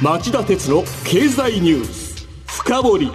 町田鉄の経済ニュース。深掘り。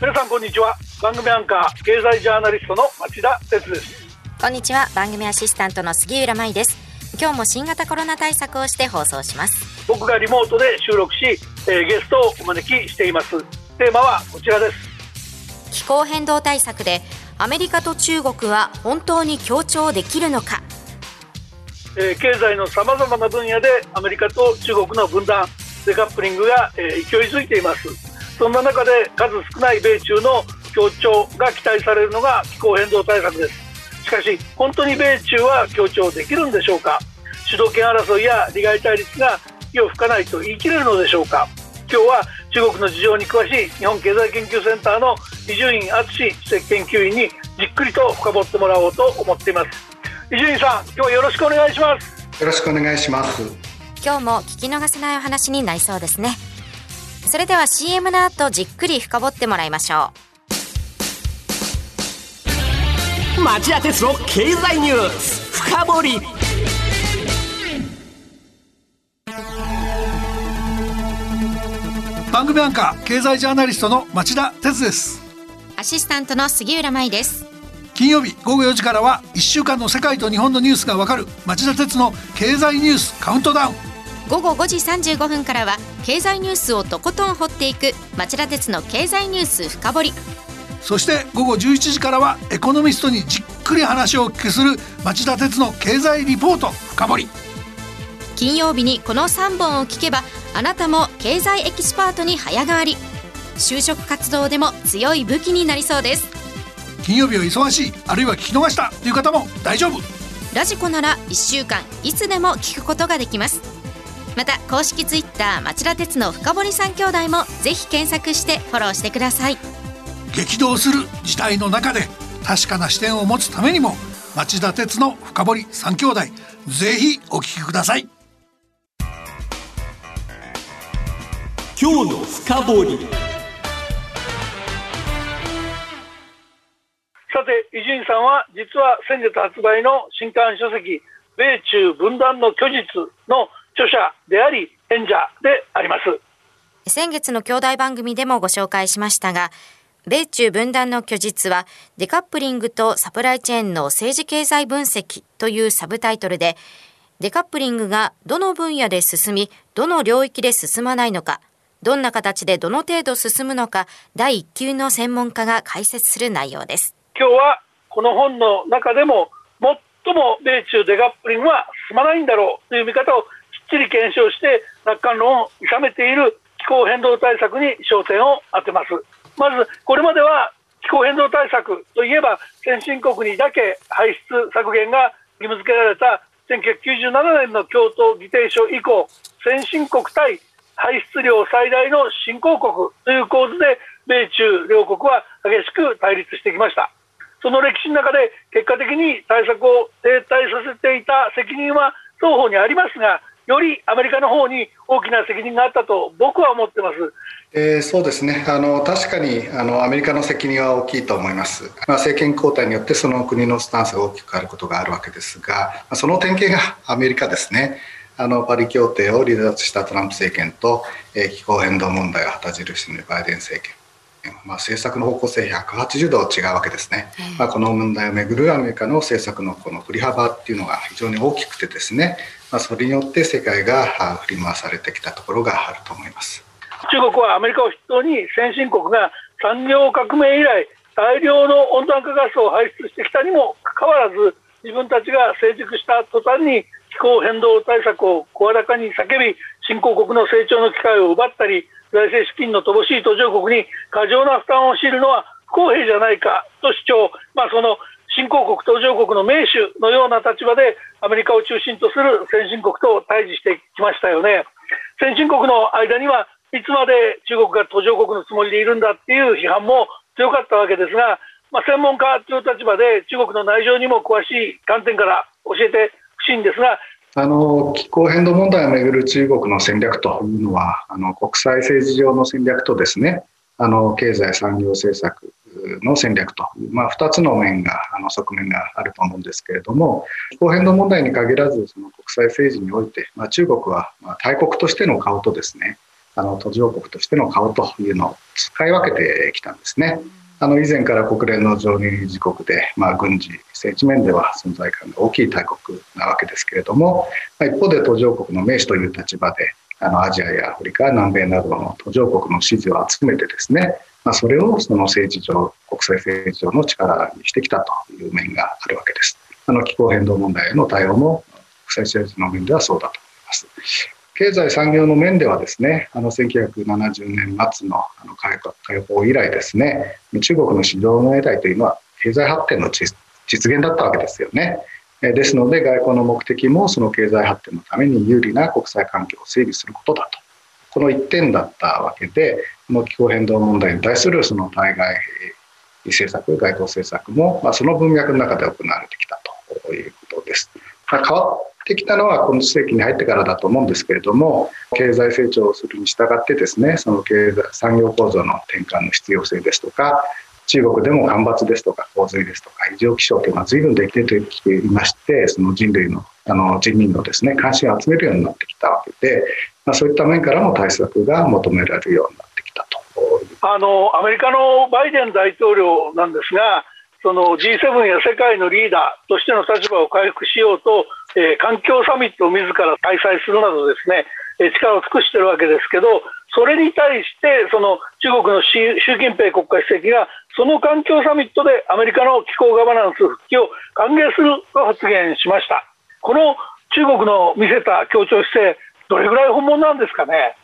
皆さんこんにちは。番組アンカー経済ジャーナリストの町田鉄です。こんにちは。番組アシスタントの杉浦舞です。今日も新型コロナ対策をして放送します。僕がリモートで収録し、えー、ゲストをお招きしています。テーマはこちらです。気候変動対策でアメリカと中国は本当に協調できるのかえー、経済のさまざまな分野でアメリカと中国の分断デカップリングが、えー、勢いづいています。そんな中で数少ない米中の協調が期待されるのが気候変動対策です。しかし本当に米中は協調できるんでしょうか？主導権争いや利害対立が火を吹かないと言い切れるのでしょうか？今日は中国の事情に詳しい日本経済研究センターの伊集院敦史研究員にじっくりと深掘ってもらおうと思っています。伊集院さん今日よろしくお願いします。よろしくお願いします。今日も聞き逃せないお話になりそうですね。それでは CM の後じっくり深掘ってもらいましょう。町田鉄の経済ニュース深掘り。番組アンカー経済ジャーナリストの町田鉄です。アシスタントの杉浦舞です金曜日午後4時からは1週間の世界と日本のニュースがわかる町田徹の経済ニュースカウントダウン。午後5時35分からは経済ニュースをとことん掘っていく町田徹の経済ニュース深掘り。そして午後11時からはエコノミストにじっくり話をお聞きする町田徹の経済リポート深掘り。金曜日にこの3本を聞けばあなたも経済エキスパートに早変わり。就職活動でも強い武器になりそうです金曜日は忙しいあるいは聞き逃したという方も大丈夫。ラジコなら1週間いつでも聞くことができます。また公式ツイッター町田鉄の深堀三兄弟もぜひ検索してフォローしてください。激動する時代の中で確かな視点を持つためにも町田鉄の深堀三兄弟ぜひお聞きください。今日の深堀さて伊集院さんは実は先月発売の新刊書籍「米中分断の虚実」の著者であり演者であります。先月の兄弟番組でもご紹介しましたが米中分断の虚実はデカップリングとサプライチェーンの政治経済分析というサブタイトルでデカップリングがどの分野で進みどの領域で進まないのかどんな形でどの程度進むのか第一級の専門家が解説する内容です。今日はこの本の中でも最も米中デカップリングは進まないんだろうという見方をきっちり検証して楽観論を諌めている気候変動対策に焦点を当てます。まずこれまでは気候変動対策といえば先進国にだけ排出削減が義務付けられた1997年の京都議定書以降先進国対排出量最大の新興国という構図で米中両国は激しく対立してきました。その歴史の中で結果的に対策を停滞させていた責任は双方にありますが、よりアメリカの方に大きな責任があったと僕は思ってます。えー、そうですね。あの確かにあのアメリカの責任は大きいと思います、まあ、政権交代によってその国のスタンスが大きく変わることがあるわけですがその典型がアメリカですね。あのパリ協定を離脱したトランプ政権と、えー、気候変動問題を旗印のバイデン政権。まあ、政策の方向性180度違うわけですね、まあ、この問題をめぐるアメリカの政策のこの振り幅っていうのが非常に大きくてですね、まあ、それによって世界が振り回されてきたところがあると思います。中国はアメリカを筆頭に先進国が産業革命以来大量の温暖化ガスを排出してきたにもかかわらず自分たちが成熟した途端に気候変動対策を声高に叫び新興国の成長の機会を奪ったり財政資金の乏しい途上国に過剰な負担を強いるのは不公平じゃないかと主張、まあ、その新興国、途上国の盟主のような立場でアメリカを中心とする先進国と対峙してきましたよね。先進国の間にはいつまで中国が途上国のつもりでいるんだっていう批判も強かったわけですが、まあ、専門家という立場で中国の内情にも詳しい観点から教えてほしいんですがあの気候変動問題をめぐる中国の戦略というのはあの国際政治上の戦略とですねあの経済産業政策の戦略と、まあ、2つの面があの側面があると思うんですけれども気候変動問題に限らずその国際政治において、まあ、中国は大国としての顔とですねあの途上国としての顔というのを使い分けてきたんですね。あの以前から国連の常任理事国で、まあ、軍事政治面では存在感が大きい大国なわけですけれども、まあ、一方で途上国の名手という立場であのアジアやアフリカ南米などの途上国の支持を集めてですね、まあ、それをその政治上国際政治上の力にしてきたという面があるわけです。あの気候変動問題への対応も国際政治の面ではそうだと思います。経済産業の面ではですね、あの1970年末のあの開放以来ですね、中国の市場の得体というのは経済発展の実現だったわけですよね。ですので外交の目的もその経済発展のために有利な国際環境を整備することだとこの一点だったわけでこの気候変動問題に対するその対外政策外交政策も、まあ、その文脈の中で行われてきたということです。変わてきたのは今世紀に入ってからだと思うんですけれども経済成長するに従ってですねその経済産業構造の転換の必要性ですとか中国でも干ばつですとか洪水ですとか異常気象というのは随分できてきていましてその人類のあの人民のですね関心を集めるようになってきたわけで、まあ、そういった面からも対策が求められるようになってきたと。あのアメリカのバイデン大統領なんですがその G7 や世界のリーダーとしての立場を回復しようと、えー、環境サミットを自ら開催するなどですね、えー、力を尽くしているわけですけどそれに対してその中国の習近平国家主席がその環境サミットでアメリカの気候ガバナンス復帰を歓迎すると発言しましたこの中国の見せた協調姿勢どれぐらい本物なんですかね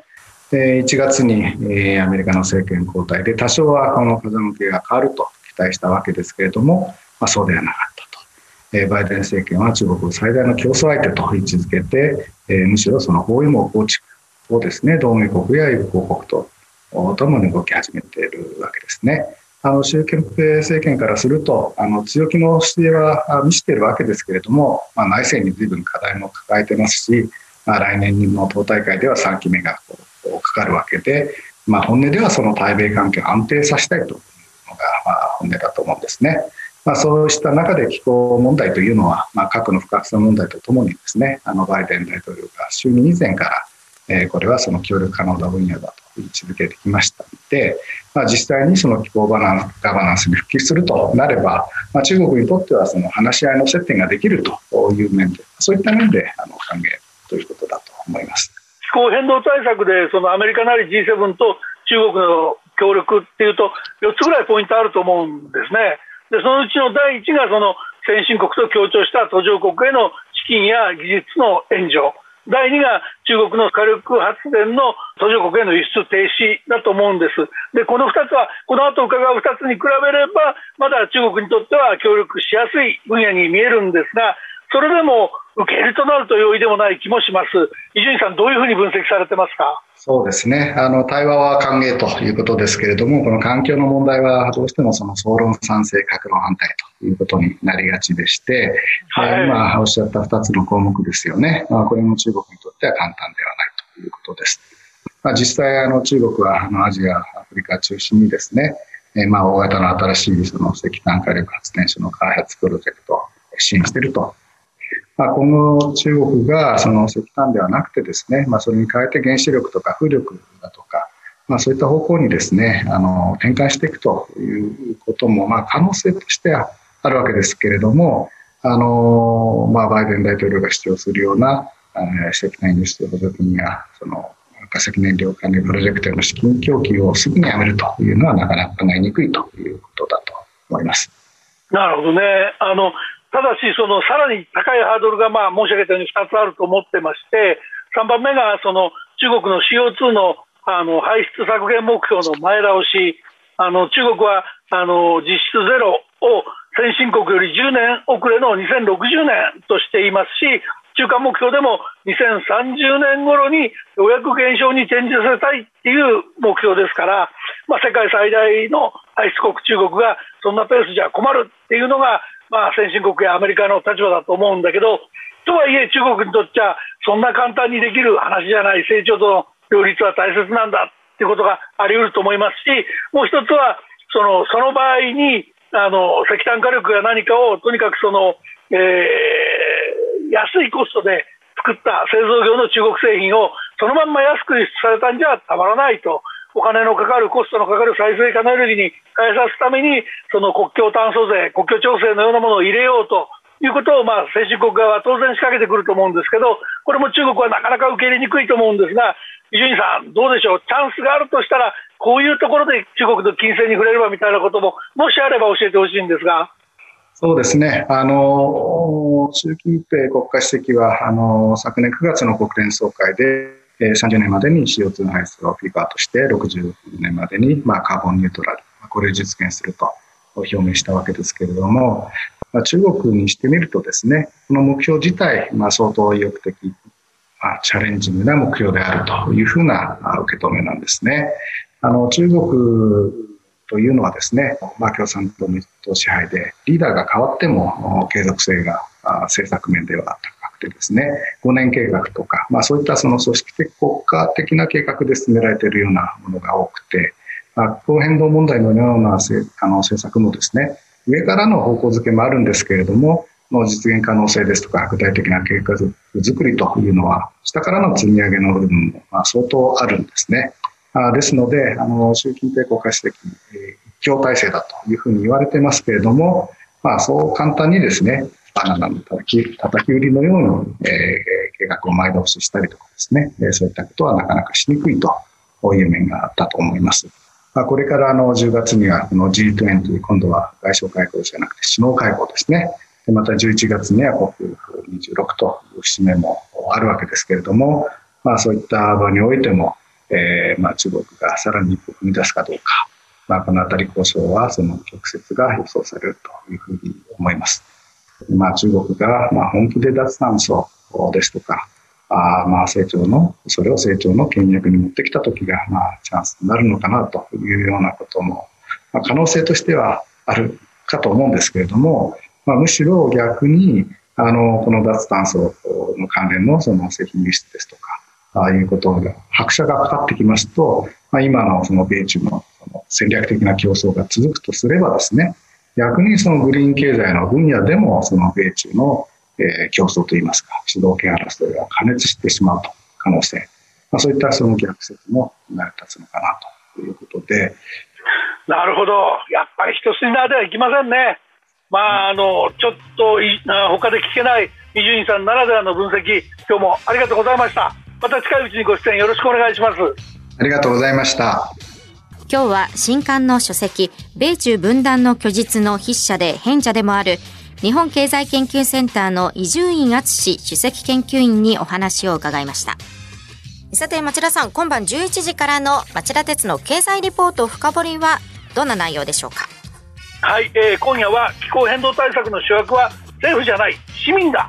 ？1月にアメリカの政権交代で多少はこの風向きが変わると期待したわけですけれども、まあ、そうではなかった。バイデン政権は中国を最大の競争相手と位置づけて、むしろその包囲網構築をですね、同盟国や友好国とともに動き始めているわけですね。あの習近平政権からするとあの強気の姿勢は見せているわけですけれども、まあ、内政に随分課題も抱えてますし、まあ、来年の党大会では3期目がかかるわけで、まあ、本音ではその対米関係を安定させたいというのが、まあ、本音だと思うんですね。まあ、そうした中で気候問題というのは、まあ、核の不拡散問題とともにですねあのバイデン大統領が就任以前から、えー、これはその協力可能な分野だと位置づけてきましたので、まあ、実際にその気候バナンガバナンスに復帰するとなれば、まあ、中国にとってはその話し合いの接点ができるという面でそういった面であの歓迎ということだと思います。気候変動対策でそのアメリカなり G7 と中国の協力っていうと、4つぐらいポイントあると思うんですね。で、そのうちの第1がその先進国と協調した途上国への資金や技術の援助。第2が中国の火力発電の途上国への輸出停止だと思うんです。で、この2つは、この後伺う2つに比べれば、まだ中国にとっては協力しやすい分野に見えるんですが、それでも受け入れとなると容易でもない気もします。伊集院さん、どういうふうに分析されてますか？そうですね。あの、対話は歓迎ということですけれども、この環境の問題はどうしてもその総論賛成、各論反対ということになりがちでして、はい、今おっしゃった2つの項目ですよね。まあ、これも中国にとっては簡単ではないということです。まあ、実際、あの、中国はあのアジア、アフリカ中心にですね、えまあ、大型の新しいその石炭火力発電所の開発プロジェクトを支援しているとまあ、今後中国がその石炭ではなくてですね、まあ、それに変えて原子力とか風力だとか、まあ、そういった方向にですねあの転換していくということも、まあ、可能性としてはあるわけですけれどもあの、まあ、バイデン大統領が主張するような石炭輸出補助金やその化石燃料関連プロジェクトへの資金供給をすぐにやめるというのはなかなか考えにくいということだと思います。なるほどね。あのただし、そのさらに高いハードルが、まあ、申し上げたように2つあると思ってまして、3番目がその中国の CO2 のあの排出削減目標の前倒し、あの中国はあの実質ゼロを先進国より10年遅れの2060年としていますし、中間目標でも2030年頃にようやく減少に転じさせたいっていう目標ですから、まあ、世界最大の排出国、中国がそんなペースじゃ困るっていうのが、まあ、先進国やアメリカの立場だと思うんだけど、とはいえ、中国にとっちゃ、そんな簡単にできる話じゃない、成長との両立は大切なんだっていうことがあり得ると思いますし、もう一つは、そのその場合にあの石炭火力や何かをとにかくその、えー、安いコストで作った製造業の中国製品をそのまんま安く輸出されたんじゃたまらないと。お金のかかるコストのかかる再生可能エネルギーに変えさすためにその国境炭素税、国境調整のようなものを入れようということを、まあ、先進国側は当然仕掛けてくると思うんですけど、これも中国はなかなか受け入れにくいと思うんですが、伊集院さん、どうでしょう、チャンスがあるとしたら、こういうところで中国の金銭に触れればみたいなことも、もしあれば教えてほしいんですが。そうですね。あの、習近平国家主席は、あの、昨年9月の国連総会で、30年までに CO2 の排出をピークアウトして、60年までに、まあ、カーボンニュートラル、これを実現すると表明したわけですけれども、まあ、中国にしてみるとですね、この目標自体、まあ、相当意欲的、まあ、チャレンジングな目標であるというふうな受け止めなんですね。あの中国というのはですね、まあ、共産党の支配で、リーダーが変わっても継続性が政策面では高くてですね、5年計画とか、まあ、そういったその組織的国家的な計画で進められているようなものが多くて、まあ、気候変動問題のようなあの政策もですね、上からの方向づけもあるんですけれども、の実現可能性ですとか、具体的な計画作りというのは、下からの積み上げの部分も、まあ、相当あるんですね。あですので、あの、習近平国家主席、一強体制だというふうに言われてますけれども、まあ、そう簡単にですね、バナナの叩き、叩き売りのように、えー、計画を前倒ししたりとかですね、えー、そういったことはなかなかしにくいという面があったと思います。まあ、これからあの10月にはこの G20、今度は外相会合じゃなくて首脳会合ですね。でまた11月には COP26 という節目もあるわけですけれども、まあ、そういった場においても、えー、まあ中国がさらに一歩踏み出すかどうか、まあ、このあたり交渉はその曲折が予想されるというふうに思います。まあ、中国がまあ本気で脱炭素ですとか、あまあ成長の、それを成長の権力に持ってきた時が、まあチャンスになるのかなというようなことも、まあ、可能性としてはあるかと思うんですけれども、まあ、むしろ逆に、あの、この脱炭素の関連のその製品輸出ですとか、ああいうことが、拍車がかかってきますと、まあ、今のその米中のその戦略的な競争が続くとすればですね、逆にそのグリーン経済の分野でも、その米中の、えー、競争といいますか、主導権争いが加熱してしまうと可能性、まあ、そういったその逆説も成り立つのかなということで。なるほど。やっぱり一筋縄ではいきませんね。まあ、あの、ちょっとい、他で聞けない伊集院さんならではの分析、今日もありがとうございました。また近いうちにご出演よろしくお願いしますありがとうございました今日は新刊の書籍米中分断の虚実の筆者で編者でもある日本経済研究センターの伊集院敦首席研究員にお話を伺いました。さて町田さん今晩11時からの町田鉄の経済リポート深掘りはどんな内容でしょうか？はい、えー、今夜は気候変動対策の主役は政府じゃない市民だ。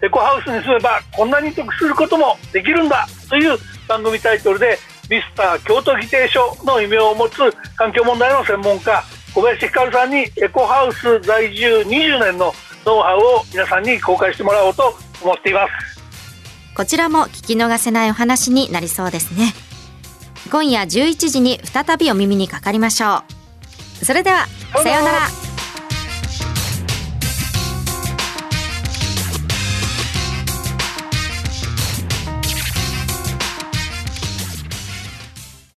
エコハウスに住めばこんなに得することもできるんだという番組タイトルでミスター京都議定書の異名を持つ環境問題の専門家小林光さんにエコハウス在住20年のノウハウを皆さんに公開してもらおうと思っています。こちらも聞き逃せないお話になりそうですね。今夜11時に再びお耳にかかりましょう。それではさようなら。